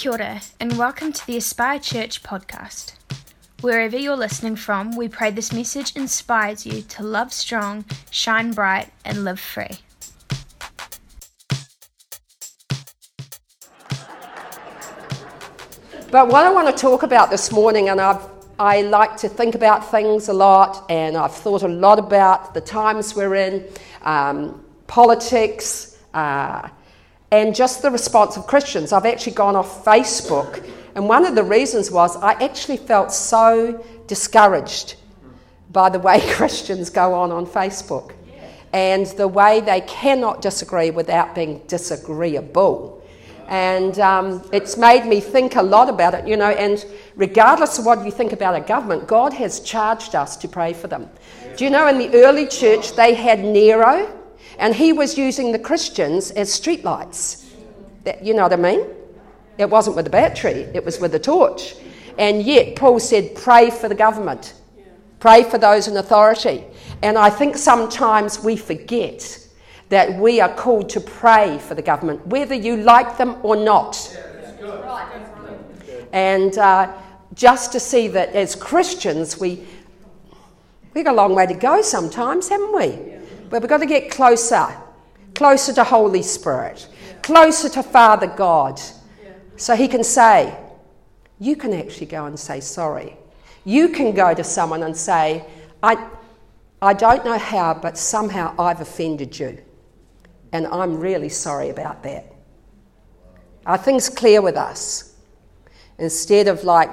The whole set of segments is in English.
Kia ora, and welcome to the Aspire Church podcast. Wherever you're listening from, we pray this message inspires you to love strong, shine bright, and live free. But what I want to talk about this morning, and I've, I like to think about things a lot, and I've thought a lot about the times we're in, um, politics, uh, and just the response of Christians. I've actually gone off Facebook, and one of the reasons was I actually felt so discouraged by the way Christians go on on Facebook and the way they cannot disagree without being disagreeable. And um, it's made me think a lot about it, you know. And regardless of what you think about a government, God has charged us to pray for them. Do you know in the early church they had Nero, and he was using the Christians as streetlights. You know what I mean? It wasn't with a battery, it was with a torch. And yet, Paul said, pray for the government, pray for those in authority. And I think sometimes we forget that we are called to pray for the government, whether you like them or not. And uh, just to see that as Christians, we, we've got a long way to go sometimes, haven't we? But we've got to get closer, closer to Holy Spirit, closer to Father God, so He can say, you can actually go and say sorry. You can go to someone and say, I, I don't know how, but somehow I've offended you. And I'm really sorry about that. Are things clear with us? Instead of like,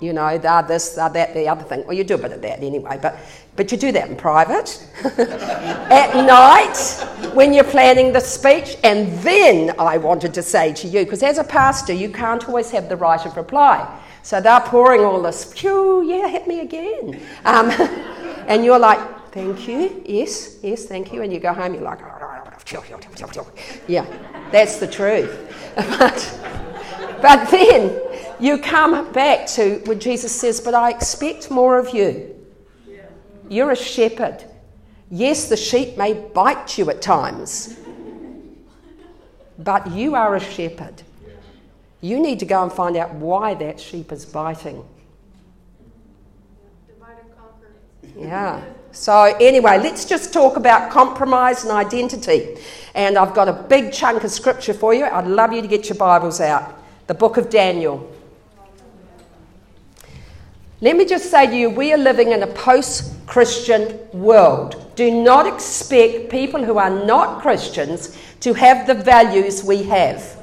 you know, they're this, they're that, the other thing. Well, you do a bit of that anyway, but, but you do that in private. At night, when you're planning the speech. And then I wanted to say to you, because as a pastor, you can't always have the right of reply. So they're pouring all this, phew, yeah, hit me again. Um, and you're like, thank you, yes, yes, thank you. And you go home, you're like, yeah, that's the truth. but, but then you come back to when Jesus says, But I expect more of you. You're a shepherd. Yes, the sheep may bite you at times, but you are a shepherd. You need to go and find out why that sheep is biting. Yeah. So, anyway, let's just talk about compromise and identity. And I've got a big chunk of scripture for you. I'd love you to get your Bibles out. The book of Daniel. Let me just say to you, we are living in a post Christian world. Do not expect people who are not Christians to have the values we have.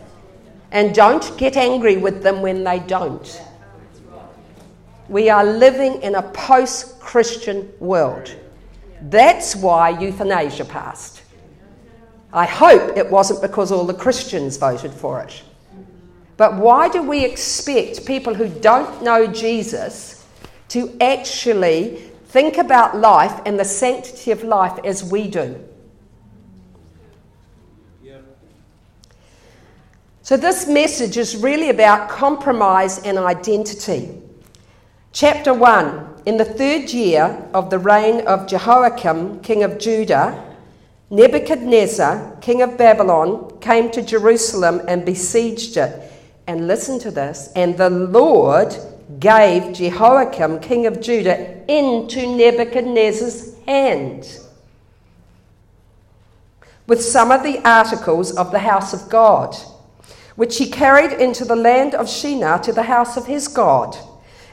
And don't get angry with them when they don't. We are living in a post Christian world. That's why euthanasia passed. I hope it wasn't because all the Christians voted for it. But why do we expect people who don't know Jesus to actually think about life and the sanctity of life as we do? So, this message is really about compromise and identity. Chapter 1 In the third year of the reign of Jehoiakim, king of Judah, Nebuchadnezzar, king of Babylon, came to Jerusalem and besieged it. And listen to this and the Lord gave Jehoiakim, king of Judah, into Nebuchadnezzar's hand with some of the articles of the house of God, which he carried into the land of Shinar to the house of his God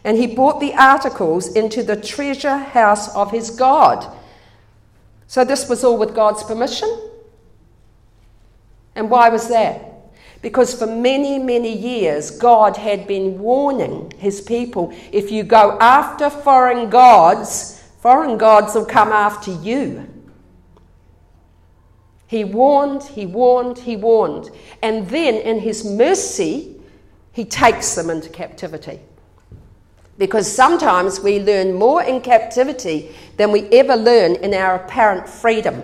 and he brought the articles into the treasure house of his God. So this was all with God's permission. And why was that? Because for many, many years, God had been warning his people if you go after foreign gods, foreign gods will come after you. He warned, he warned, he warned. And then, in his mercy, he takes them into captivity. Because sometimes we learn more in captivity than we ever learn in our apparent freedom.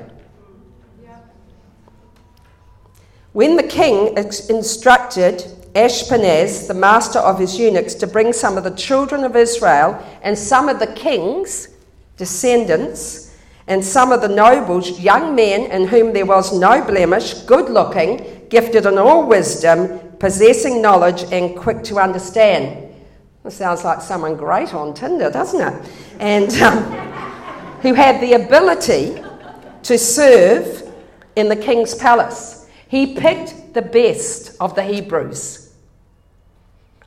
When the king instructed Ashpenaz, the master of his eunuchs, to bring some of the children of Israel and some of the king's descendants and some of the nobles, young men in whom there was no blemish, good looking, gifted in all wisdom, possessing knowledge and quick to understand. That sounds like someone great on Tinder, doesn't it? And um, who had the ability to serve in the king's palace. He picked the best of the Hebrews.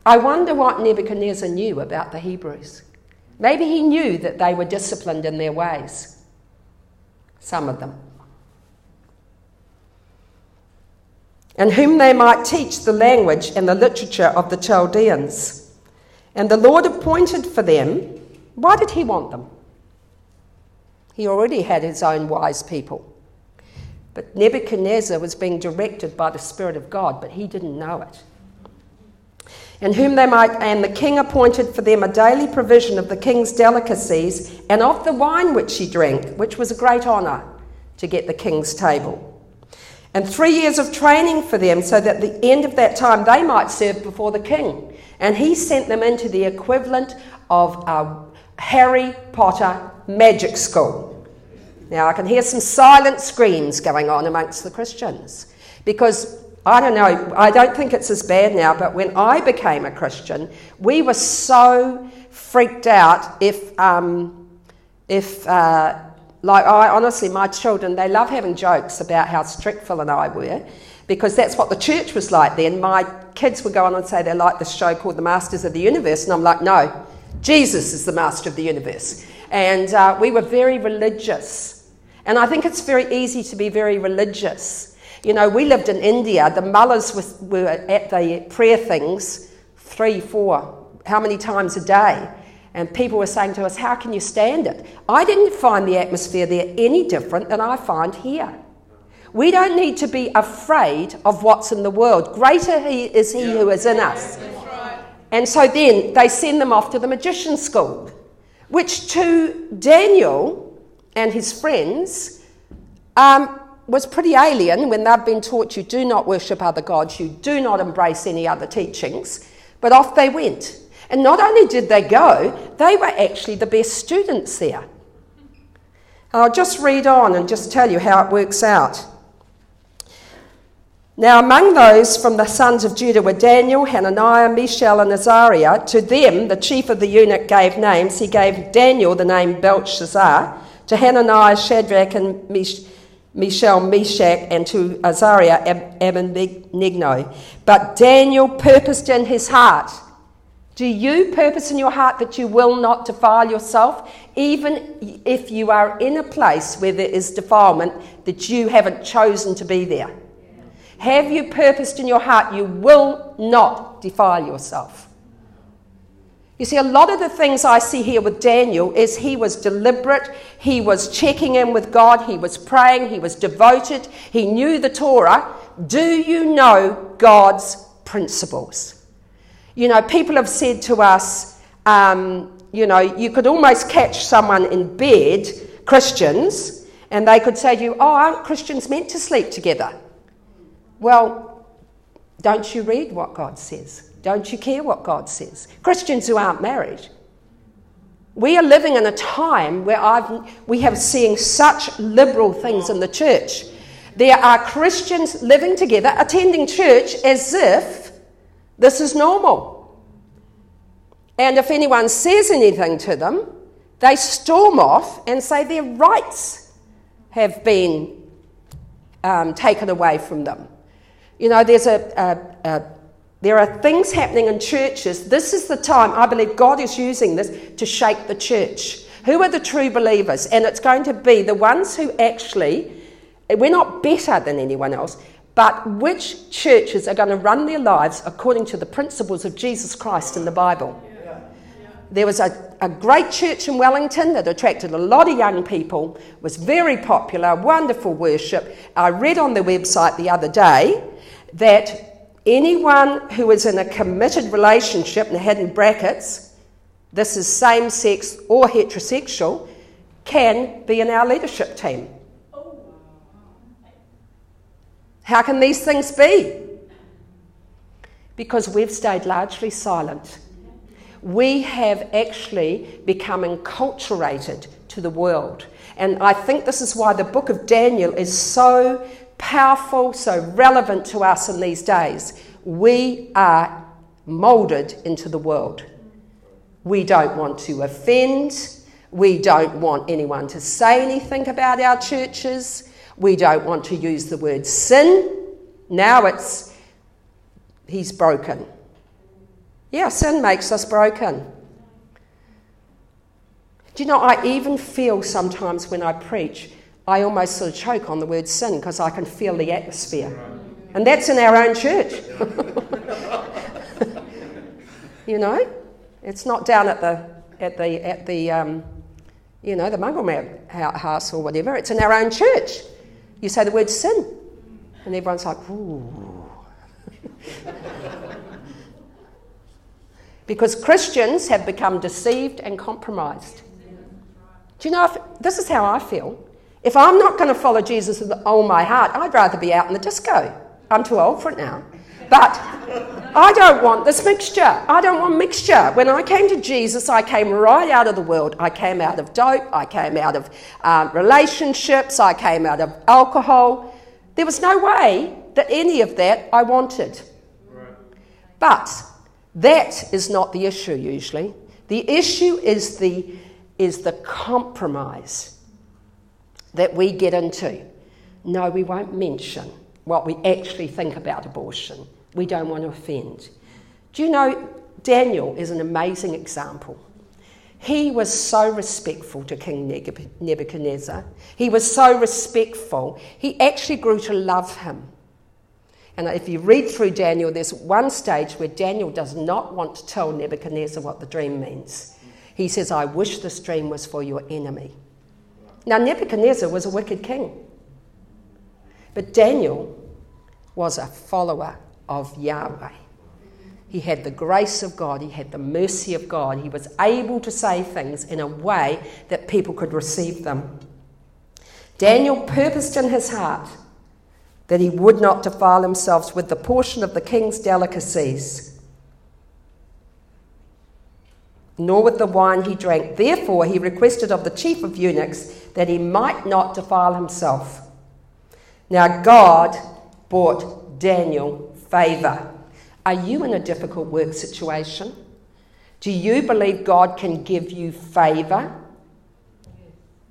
I wonder what Nebuchadnezzar knew about the Hebrews. Maybe he knew that they were disciplined in their ways. Some of them. And whom they might teach the language and the literature of the Chaldeans. And the Lord appointed for them. Why did he want them? He already had his own wise people. But Nebuchadnezzar was being directed by the Spirit of God, but he didn't know it. And whom they might, and the king appointed for them a daily provision of the king's delicacies and of the wine which he drank, which was a great honour to get the king's table. And three years of training for them, so that at the end of that time they might serve before the king. And he sent them into the equivalent of a Harry Potter magic school. Now, I can hear some silent screams going on amongst the Christians because I don't know, I don't think it's as bad now, but when I became a Christian, we were so freaked out if, um, if uh, like, I honestly, my children, they love having jokes about how strict Phil and I were because that's what the church was like then. My kids would go on and say they like this show called The Masters of the Universe, and I'm like, no, Jesus is the master of the universe. And uh, we were very religious. And I think it's very easy to be very religious. You know, we lived in India, the mullahs were, at the prayer things three, four, how many times a day? And people were saying to us, How can you stand it? I didn't find the atmosphere there any different than I find here. We don't need to be afraid of what's in the world. Greater he is he who is in us. And so then they send them off to the magician school, which to Daniel and his friends um, was pretty alien when they've been taught you do not worship other gods, you do not embrace any other teachings. But off they went. And not only did they go, they were actually the best students there. I'll just read on and just tell you how it works out. Now, among those from the sons of Judah were Daniel, Hananiah, Mishael, and Azariah. To them, the chief of the eunuch gave names. He gave Daniel the name Belteshazzar to Hananiah, Shadrach, and Mish- Mishael, Meshach, and to Azariah, Ab- Abednego. But Daniel purposed in his heart. Do you purpose in your heart that you will not defile yourself, even if you are in a place where there is defilement that you haven't chosen to be there? Have you purposed in your heart you will not defile yourself? You see, a lot of the things I see here with Daniel is he was deliberate, he was checking in with God, he was praying, he was devoted, he knew the Torah. Do you know God's principles? You know, people have said to us, um, you know, you could almost catch someone in bed, Christians, and they could say to you, Oh, aren't Christians meant to sleep together? Well, don't you read what God says? Don't you care what God says? Christians who aren't married. We are living in a time where I've, we have seen such liberal things in the church. There are Christians living together, attending church as if this is normal. And if anyone says anything to them, they storm off and say their rights have been um, taken away from them. You know, there's a, a, a there are things happening in churches. This is the time, I believe God is using this to shake the church. Who are the true believers? And it's going to be the ones who actually, we're not better than anyone else, but which churches are going to run their lives according to the principles of Jesus Christ in the Bible. There was a, a great church in Wellington that attracted a lot of young people, was very popular, wonderful worship. I read on the website the other day that anyone who is in a committed relationship, and had in brackets, this is same sex or heterosexual, can be in our leadership team. How can these things be? Because we've stayed largely silent. We have actually become enculturated to the world. And I think this is why the book of Daniel is so powerful, so relevant to us in these days. We are moulded into the world. We don't want to offend. We don't want anyone to say anything about our churches. We don't want to use the word sin. Now it's, he's broken. Yeah, sin makes us broken. Do you know, I even feel sometimes when I preach, I almost sort of choke on the word sin because I can feel the atmosphere. And that's in our own church. you know? It's not down at the, at the, at the um, you know, the Mungle house or whatever. It's in our own church. You say the word sin. And everyone's like, ooh. because Christians have become deceived and compromised. Do you know, if, this is how I feel. If I'm not going to follow Jesus with all my heart, I'd rather be out in the disco. I'm too old for it now. But I don't want this mixture. I don't want mixture. When I came to Jesus, I came right out of the world. I came out of dope. I came out of um, relationships. I came out of alcohol. There was no way that any of that I wanted. But that is not the issue usually. The issue is the, is the compromise that we get into. No, we won't mention what we actually think about abortion. We don't want to offend. Do you know, Daniel is an amazing example. He was so respectful to King Nebuchadnezzar. He was so respectful. He actually grew to love him. And if you read through Daniel, there's one stage where Daniel does not want to tell Nebuchadnezzar what the dream means. He says, I wish this dream was for your enemy. Now, Nebuchadnezzar was a wicked king. But Daniel was a follower of Yahweh. He had the grace of God, he had the mercy of God. He was able to say things in a way that people could receive them. Daniel purposed in his heart that he would not defile himself with the portion of the king's delicacies, nor with the wine he drank. Therefore, he requested of the chief of eunuchs that he might not defile himself. Now, God brought Daniel favour. Are you in a difficult work situation? Do you believe God can give you favour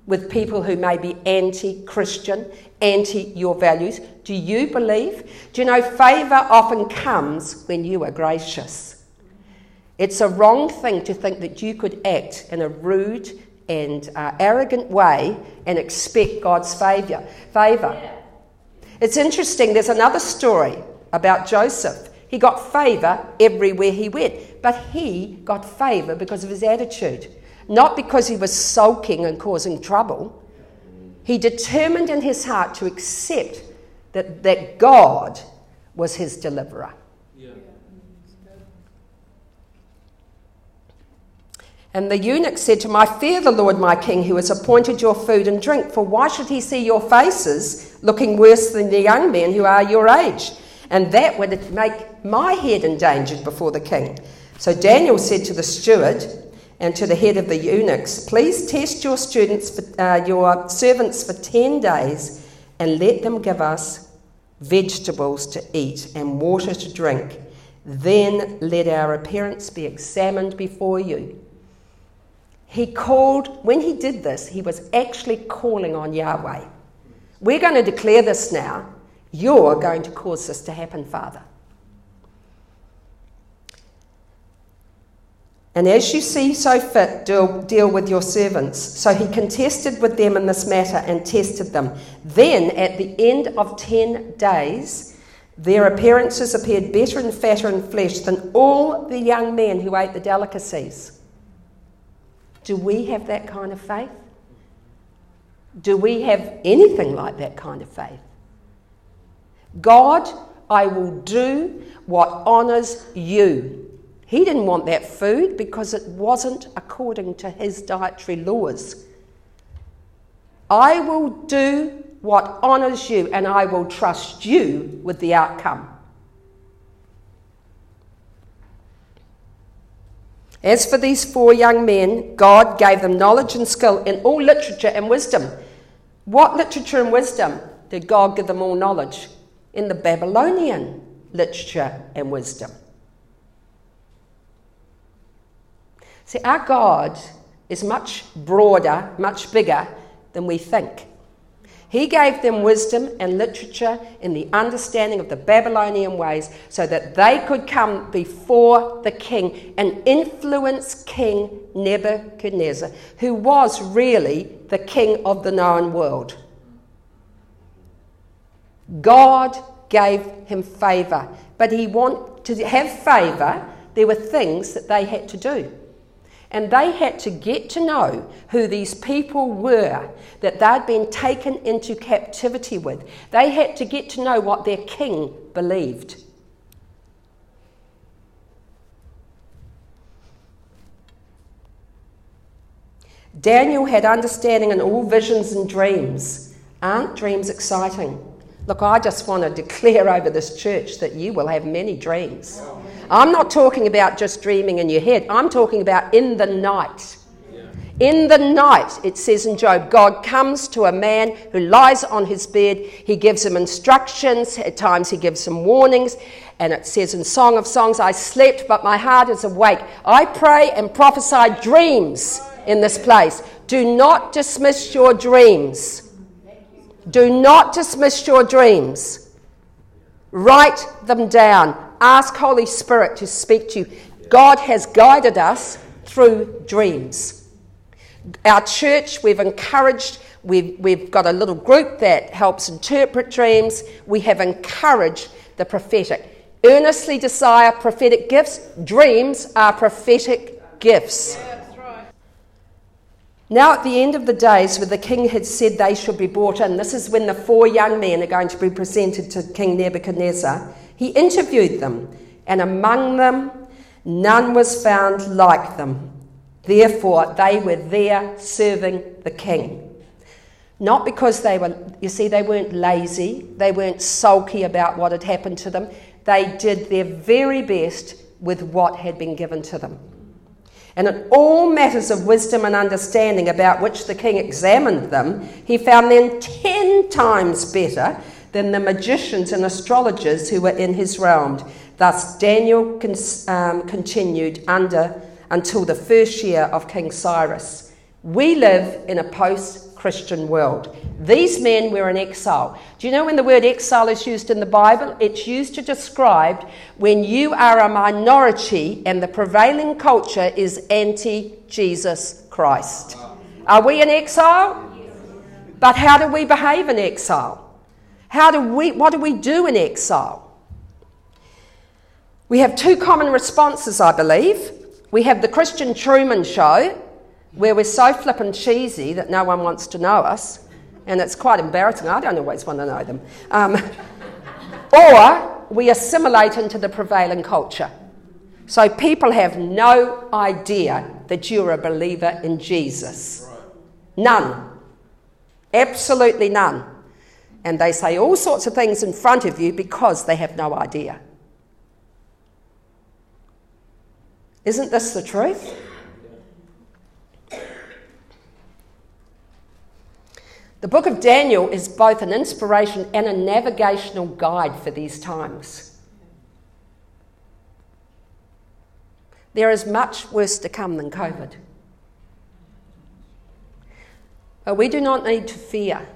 with people who may be anti Christian, anti your values? Do you believe? Do you know favour often comes when you are gracious? It's a wrong thing to think that you could act in a rude and uh, arrogant way and expect God's favour. Favour. It's interesting, there's another story about Joseph. He got favour everywhere he went, but he got favour because of his attitude, not because he was sulking and causing trouble. He determined in his heart to accept that, that God was his deliverer. And the eunuch said to him, I fear the Lord my king, who has appointed your food and drink, for why should he see your faces looking worse than the young men who are your age? And that would make my head endangered before the king. So Daniel said to the steward and to the head of the eunuchs, Please test your students, for, uh, your servants for ten days, and let them give us vegetables to eat and water to drink. Then let our appearance be examined before you he called, when he did this, he was actually calling on Yahweh. We're going to declare this now. You're going to cause this to happen, Father. And as you see so fit, deal, deal, with your servants. So he contested with them in this matter and tested them. Then, at the end of ten days, their appearances appeared better and fatter in flesh than all the young men who ate the delicacies. Do we have that kind of faith? Do we have anything like that kind of faith? God, I will do what honours you. He didn't want that food because it wasn't according to his dietary laws. I will do what honours you and I will trust you with the outcome. As for these four young men, God gave them knowledge and skill in all literature and wisdom. What literature and wisdom? did God give them all knowledge? In the Babylonian literature and wisdom. See, our God is much broader, much bigger than we think. He gave them wisdom and literature in the understanding of the Babylonian ways so that they could come before the king and influence King Nebuchadnezzar, who was really the king of the known world. God gave him favour, but he wanted to have favour, there were things that they had to do. And they had to get to know who these people were that they'd been taken into captivity with. They had to get to know what their king believed. Daniel had understanding in all visions and dreams. Aren't dreams exciting? Look, I just want to declare over this church that you will have many dreams. I'm not talking about just dreaming in your head, I'm talking about in the night. In the night, it says in Job, God comes to a man who lies on his bed. He gives him instructions. At times, he gives him warnings. And it says in Song of Songs, I slept, but my heart is awake. I pray and prophesy dreams in this place. Do not dismiss your dreams. Do not dismiss your dreams. Write them down. Ask Holy Spirit to speak to you. God has guided us through dreams. Our church, we've encouraged, we've, we've got a little group that helps interpret dreams. We have encouraged the prophetic. Earnestly desire prophetic gifts. Dreams are prophetic gifts. Now, at the end of the days, when the king had said they should be brought in, this is when the four young men are going to be presented to King Nebuchadnezzar. He interviewed them, and among them none was found like them. Therefore, they were there serving the king. Not because they were, you see, they weren't lazy, they weren't sulky about what had happened to them. They did their very best with what had been given to them. And in all matters of wisdom and understanding about which the king examined them, he found them ten times better than the magicians and astrologers who were in his realm. Thus Daniel con- um, continued under until the first year of King Cyrus. We live in a post Christian world. These men were in exile. Do you know when the word exile is used in the Bible? It's used to describe when you are a minority and the prevailing culture is anti Jesus Christ. Are we in exile? But how do we behave in exile? How do we, what do we do in exile? We have two common responses, I believe. We have the Christian Truman Show, where we're so flippin' cheesy that no one wants to know us, and it's quite embarrassing. I don't always want to know them. Um, or we assimilate into the prevailing culture. So people have no idea that you're a believer in Jesus. None. Absolutely none and they say all sorts of things in front of you because they have no idea. Isn't this the truth? The book of Daniel is both an inspiration and a navigational guide for these times. There is much worse to come than COVID. But we do not need to fear.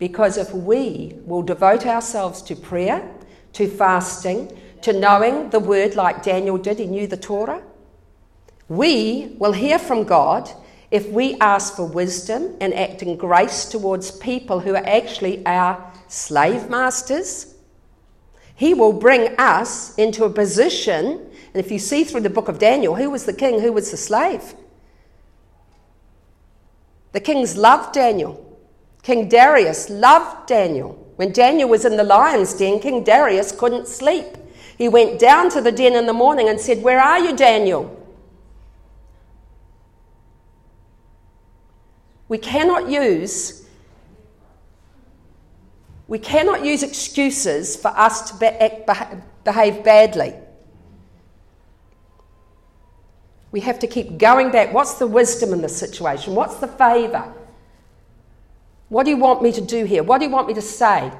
Because if we will devote ourselves to prayer, to fasting, to knowing the word like Daniel did, he knew the Torah, we will hear from God if we ask for wisdom and act in grace towards people who are actually our slave masters. He will bring us into a position, and if you see through the book of Daniel, who was the king, who was the slave? The kings loved Daniel. King Darius loved Daniel. When Daniel was in the lion's den, King Darius couldn't sleep. He went down to the den in the morning and said, Where are you, Daniel? We cannot use we cannot use excuses for us to behave badly. We have to keep going back. What's the wisdom in this situation? What's the favour? What do you want me to do here? What do you want me to say?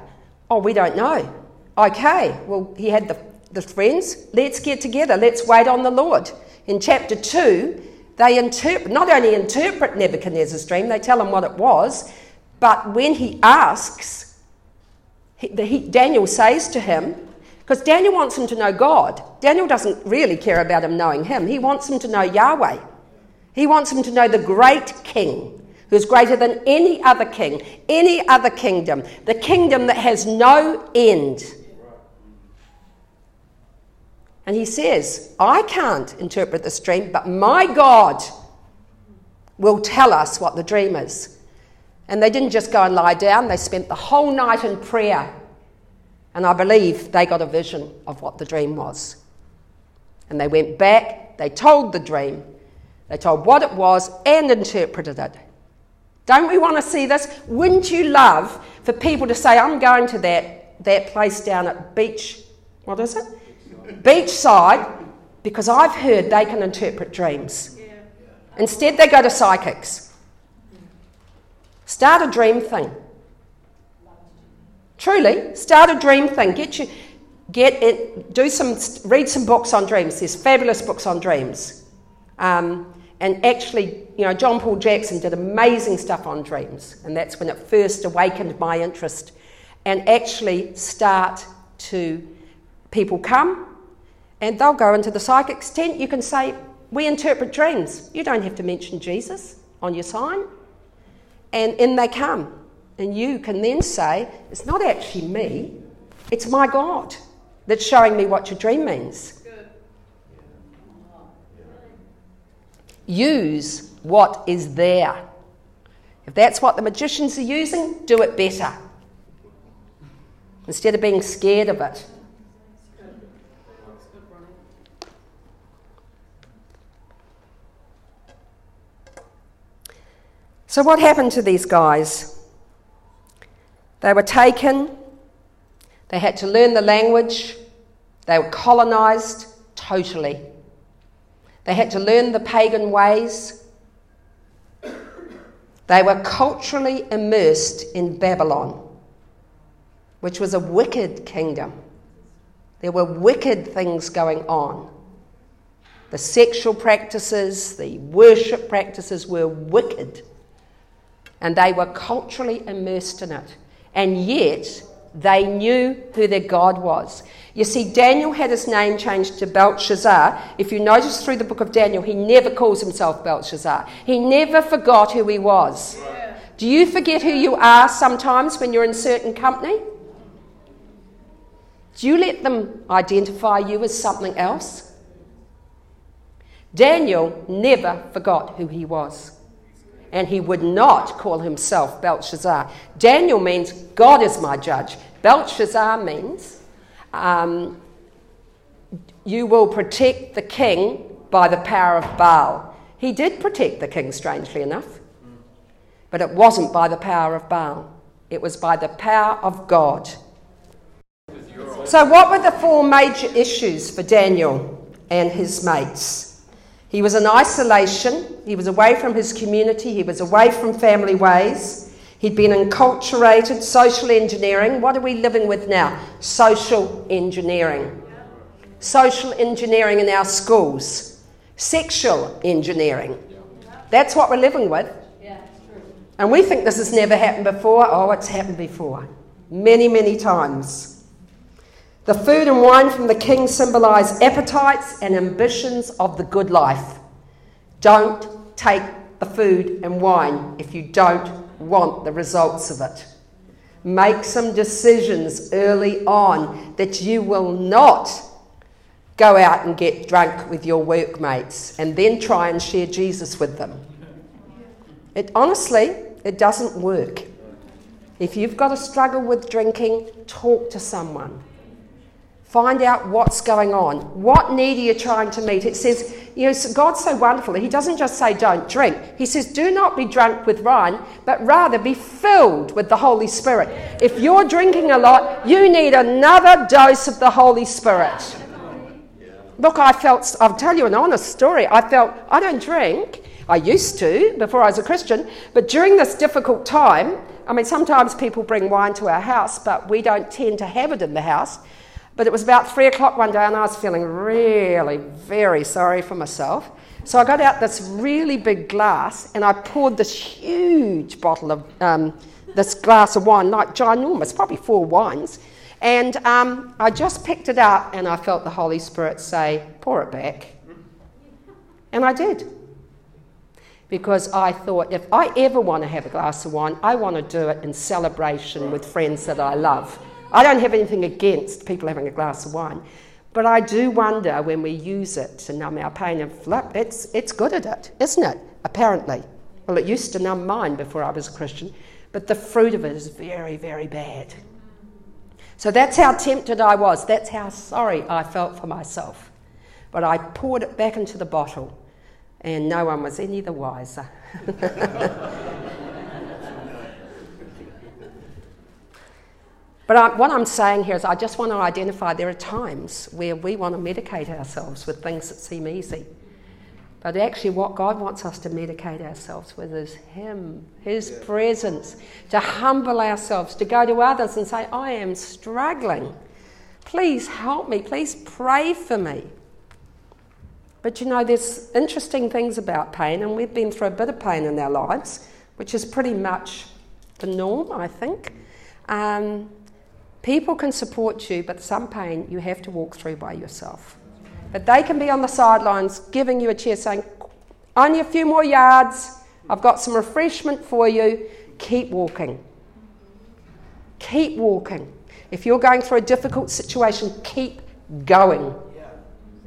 Oh, we don't know. Okay, well, he had the, the friends. Let's get together. Let's wait on the Lord. In chapter 2, they interpret, not only interpret Nebuchadnezzar's dream, they tell him what it was, but when he asks, he, he, Daniel says to him, because Daniel wants him to know God. Daniel doesn't really care about him knowing him. He wants him to know Yahweh. He wants him to know the great king who is greater than any other king, any other kingdom, the kingdom that has no end. And he says, I can't interpret this dream, but my God will tell us what the dream is. And they didn't just go and lie down, they spent the whole night in prayer. And I believe they got a vision of what the dream was. And they went back, they told the dream, they told what it was, and interpreted it. Don't we want to see this? Wouldn't you love for people to say, I'm going to that, that place down at Beach, what is it? Beachside, because I've heard they can interpret dreams. Instead, they go to psychics. Start a dream thing. Truly, start a dream thing. Get you, get it, do some, read some books on dreams. There's fabulous books on dreams. Um, and actually, you know, John Paul Jackson did amazing stuff on dreams, and that's when it first awakened my interest. And actually, start to people come, and they'll go into the psychic tent. You can say, "We interpret dreams." You don't have to mention Jesus on your sign, and in they come, and you can then say, "It's not actually me; it's my God that's showing me what your dream means." Use what is there. If that's what the magicians are using, do it better. Instead of being scared of it. So, what happened to these guys? They were taken, they had to learn the language, they were colonised totally. They had to learn the pagan ways. They were culturally immersed in Babylon, which was a wicked kingdom. There were wicked things going on. The sexual practices, the worship practices were wicked. And they were culturally immersed in it. And yet, they knew who their God was. You see, Daniel had his name changed to Belshazzar. If you notice through the book of Daniel, he never calls himself Belshazzar. He never forgot who he was. Yeah. Do you forget who you are sometimes when you're in certain company? Do you let them identify you as something else? Daniel never forgot who he was. And he would not call himself Belshazzar. Daniel means God is my judge. Belshazzar means um, you will protect the king by the power of Baal. He did protect the king, strangely enough, but it wasn't by the power of Baal, it was by the power of God. So, what were the four major issues for Daniel and his mates? He was in isolation, he was away from his community, he was away from family ways. He'd been enculturated, social engineering. What are we living with now? Social engineering. Social engineering in our schools. Sexual engineering. That's what we're living with. And we think this has never happened before. Oh, it's happened before. Many, many times. The food and wine from the king symbolize appetites and ambitions of the good life. Don't take the food and wine if you don't want the results of it. Make some decisions early on that you will not go out and get drunk with your workmates and then try and share Jesus with them. It honestly, it doesn't work. If you've got a struggle with drinking, talk to someone. Find out what's going on. What need are you trying to meet? It says, you know, God's so wonderful. He doesn't just say, don't drink. He says, do not be drunk with wine, but rather be filled with the Holy Spirit. If you're drinking a lot, you need another dose of the Holy Spirit. Look, I felt, I'll tell you an honest story. I felt, I don't drink. I used to before I was a Christian, but during this difficult time, I mean, sometimes people bring wine to our house, but we don't tend to have it in the house. But it was about three o'clock one day, and I was feeling really very sorry for myself. So I got out this really big glass and I poured this huge bottle of um, this glass of wine, like ginormous, probably four wines. And um, I just picked it up and I felt the Holy Spirit say, pour it back. And I did. Because I thought, if I ever want to have a glass of wine, I want to do it in celebration with friends that I love. I don't have anything against people having a glass of wine. But I do wonder when we use it to numb our pain and flip, it's, it's good at it, isn't it? Apparently. Well, it used to numb mine before I was a Christian, but the fruit of it is very, very bad. So that's how tempted I was. That's how sorry I felt for myself. But I poured it back into the bottle, and no one was any the wiser. But I, what I'm saying here is, I just want to identify there are times where we want to medicate ourselves with things that seem easy. But actually, what God wants us to medicate ourselves with is Him, His yeah. presence, to humble ourselves, to go to others and say, I am struggling. Please help me. Please pray for me. But you know, there's interesting things about pain, and we've been through a bit of pain in our lives, which is pretty much the norm, I think. Um, People can support you, but some pain you have to walk through by yourself. But they can be on the sidelines giving you a cheer saying, Only a few more yards. I've got some refreshment for you. Keep walking. Keep walking. If you're going through a difficult situation, keep going.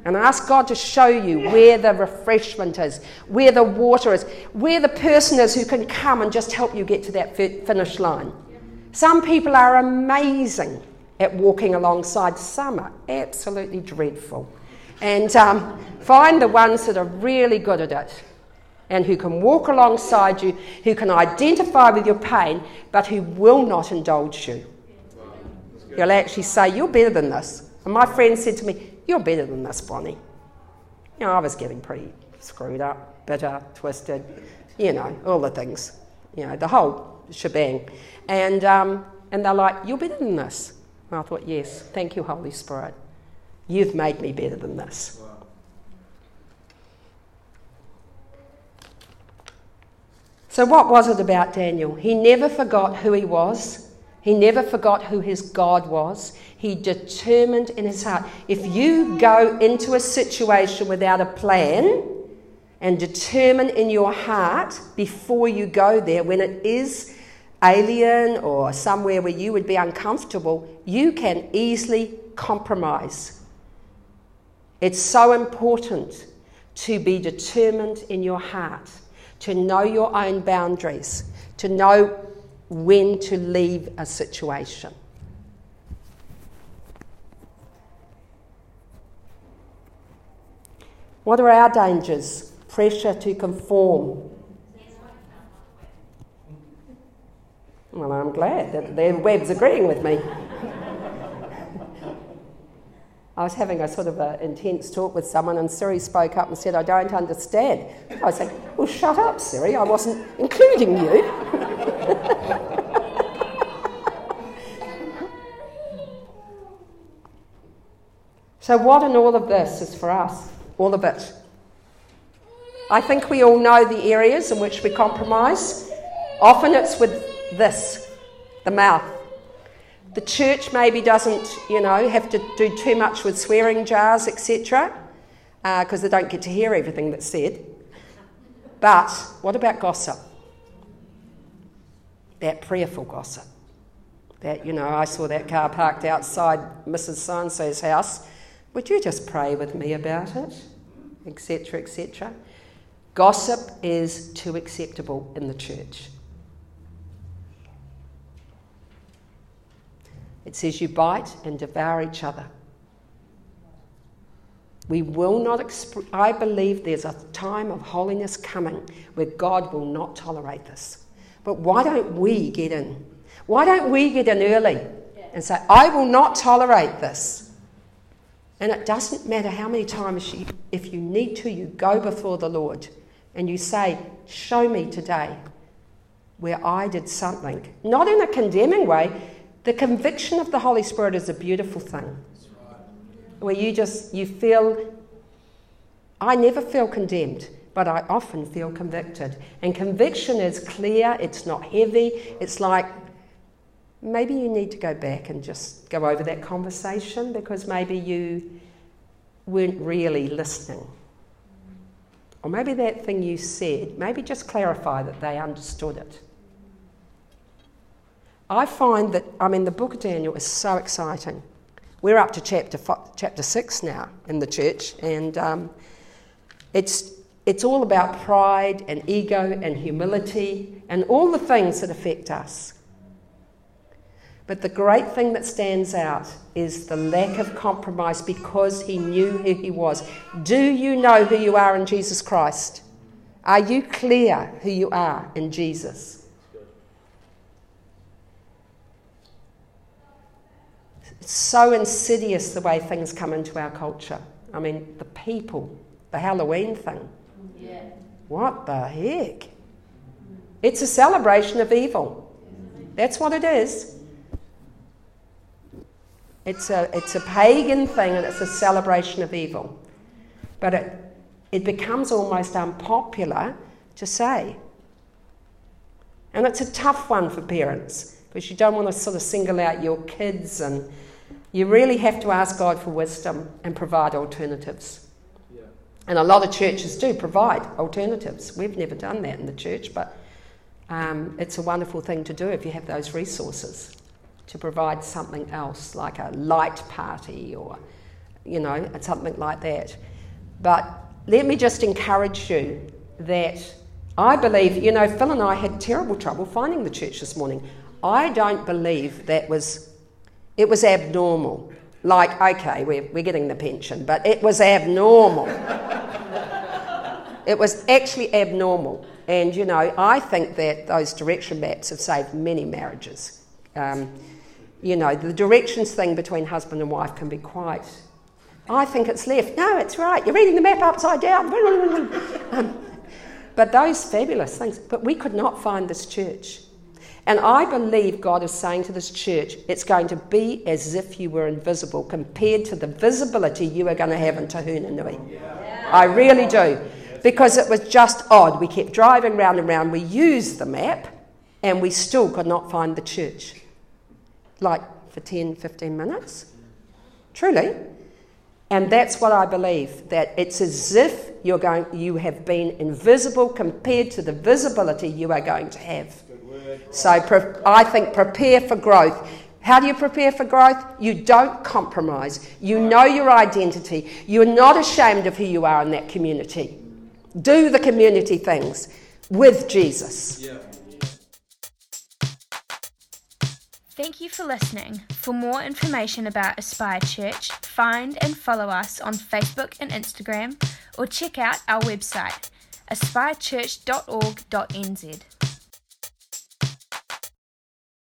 And ask God to show you where the refreshment is, where the water is, where the person is who can come and just help you get to that finish line. Some people are amazing at walking alongside, some are absolutely dreadful. And um, find the ones that are really good at it and who can walk alongside you, who can identify with your pain, but who will not indulge you. You'll actually say, You're better than this. And my friend said to me, You're better than this, Bonnie. You know, I was getting pretty screwed up, bitter, twisted, you know, all the things, you know, the whole shebang. And, um, and they're like, You're better than this. And I thought, Yes, thank you, Holy Spirit. You've made me better than this. So, what was it about Daniel? He never forgot who he was. He never forgot who his God was. He determined in his heart. If you go into a situation without a plan and determine in your heart before you go there, when it is alien or somewhere where you would be uncomfortable, you can easily compromise. It's so important to be determined in your heart, to know your own boundaries, to know when to leave a situation. What are our dangers? Pressure to conform, Well, I'm glad that the web's agreeing with me. I was having a sort of an intense talk with someone, and Siri spoke up and said, I don't understand. I was like, Well, shut up, Siri, I wasn't including you. so, what in all of this is for us? All of it. I think we all know the areas in which we compromise. Often it's with this, the mouth. The church maybe doesn't, you know, have to do too much with swearing jars, etc., because uh, they don't get to hear everything that's said. But what about gossip? That prayerful gossip. That, you know, I saw that car parked outside Mrs. So and so's house. Would you just pray with me about it? Etc., etc. Gossip is too acceptable in the church. It says, You bite and devour each other. We will not, exp- I believe there's a time of holiness coming where God will not tolerate this. But why don't we get in? Why don't we get in early and say, I will not tolerate this? And it doesn't matter how many times, you, if you need to, you go before the Lord and you say, Show me today where I did something, not in a condemning way. The conviction of the Holy Spirit is a beautiful thing. Where you just you feel I never feel condemned, but I often feel convicted. And conviction is clear, it's not heavy. It's like maybe you need to go back and just go over that conversation because maybe you weren't really listening. Or maybe that thing you said, maybe just clarify that they understood it. I find that, I mean, the book of Daniel is so exciting. We're up to chapter, chapter 6 now in the church, and um, it's, it's all about pride and ego and humility and all the things that affect us. But the great thing that stands out is the lack of compromise because he knew who he was. Do you know who you are in Jesus Christ? Are you clear who you are in Jesus? It's so insidious the way things come into our culture. I mean, the people, the Halloween thing. Yeah. What the heck? It's a celebration of evil. That's what it is. It's a, it's a pagan thing and it's a celebration of evil. But it, it becomes almost unpopular to say. And it's a tough one for parents because you don't want to sort of single out your kids and you really have to ask God for wisdom and provide alternatives. Yeah. And a lot of churches do provide alternatives. We've never done that in the church, but um, it's a wonderful thing to do if you have those resources to provide something else, like a light party or, you know, something like that. But let me just encourage you that I believe, you know, Phil and I had terrible trouble finding the church this morning. I don't believe that was, it was abnormal. Like, okay, we're, we're getting the pension, but it was abnormal. it was actually abnormal. And, you know, I think that those direction maps have saved many marriages. Um, you know, the directions thing between husband and wife can be quite. I think it's left. No, it's right. You're reading the map upside down. um, but those fabulous things. But we could not find this church. And I believe God is saying to this church, it's going to be as if you were invisible compared to the visibility you are going to have in Tahuna Yeah. I really do. Because it was just odd. We kept driving round and round. We used the map and we still could not find the church like for 10, 15 minutes. Truly. And that's what I believe that it's as if you're going, you have been invisible compared to the visibility you are going to have. So pre- I think prepare for growth. How do you prepare for growth? You don't compromise. You know your identity. You're not ashamed of who you are in that community. Do the community things with Jesus. Yeah. Thank you for listening. For more information about Aspire Church, find and follow us on Facebook and Instagram, or check out our website, aspirechurch.org.nz.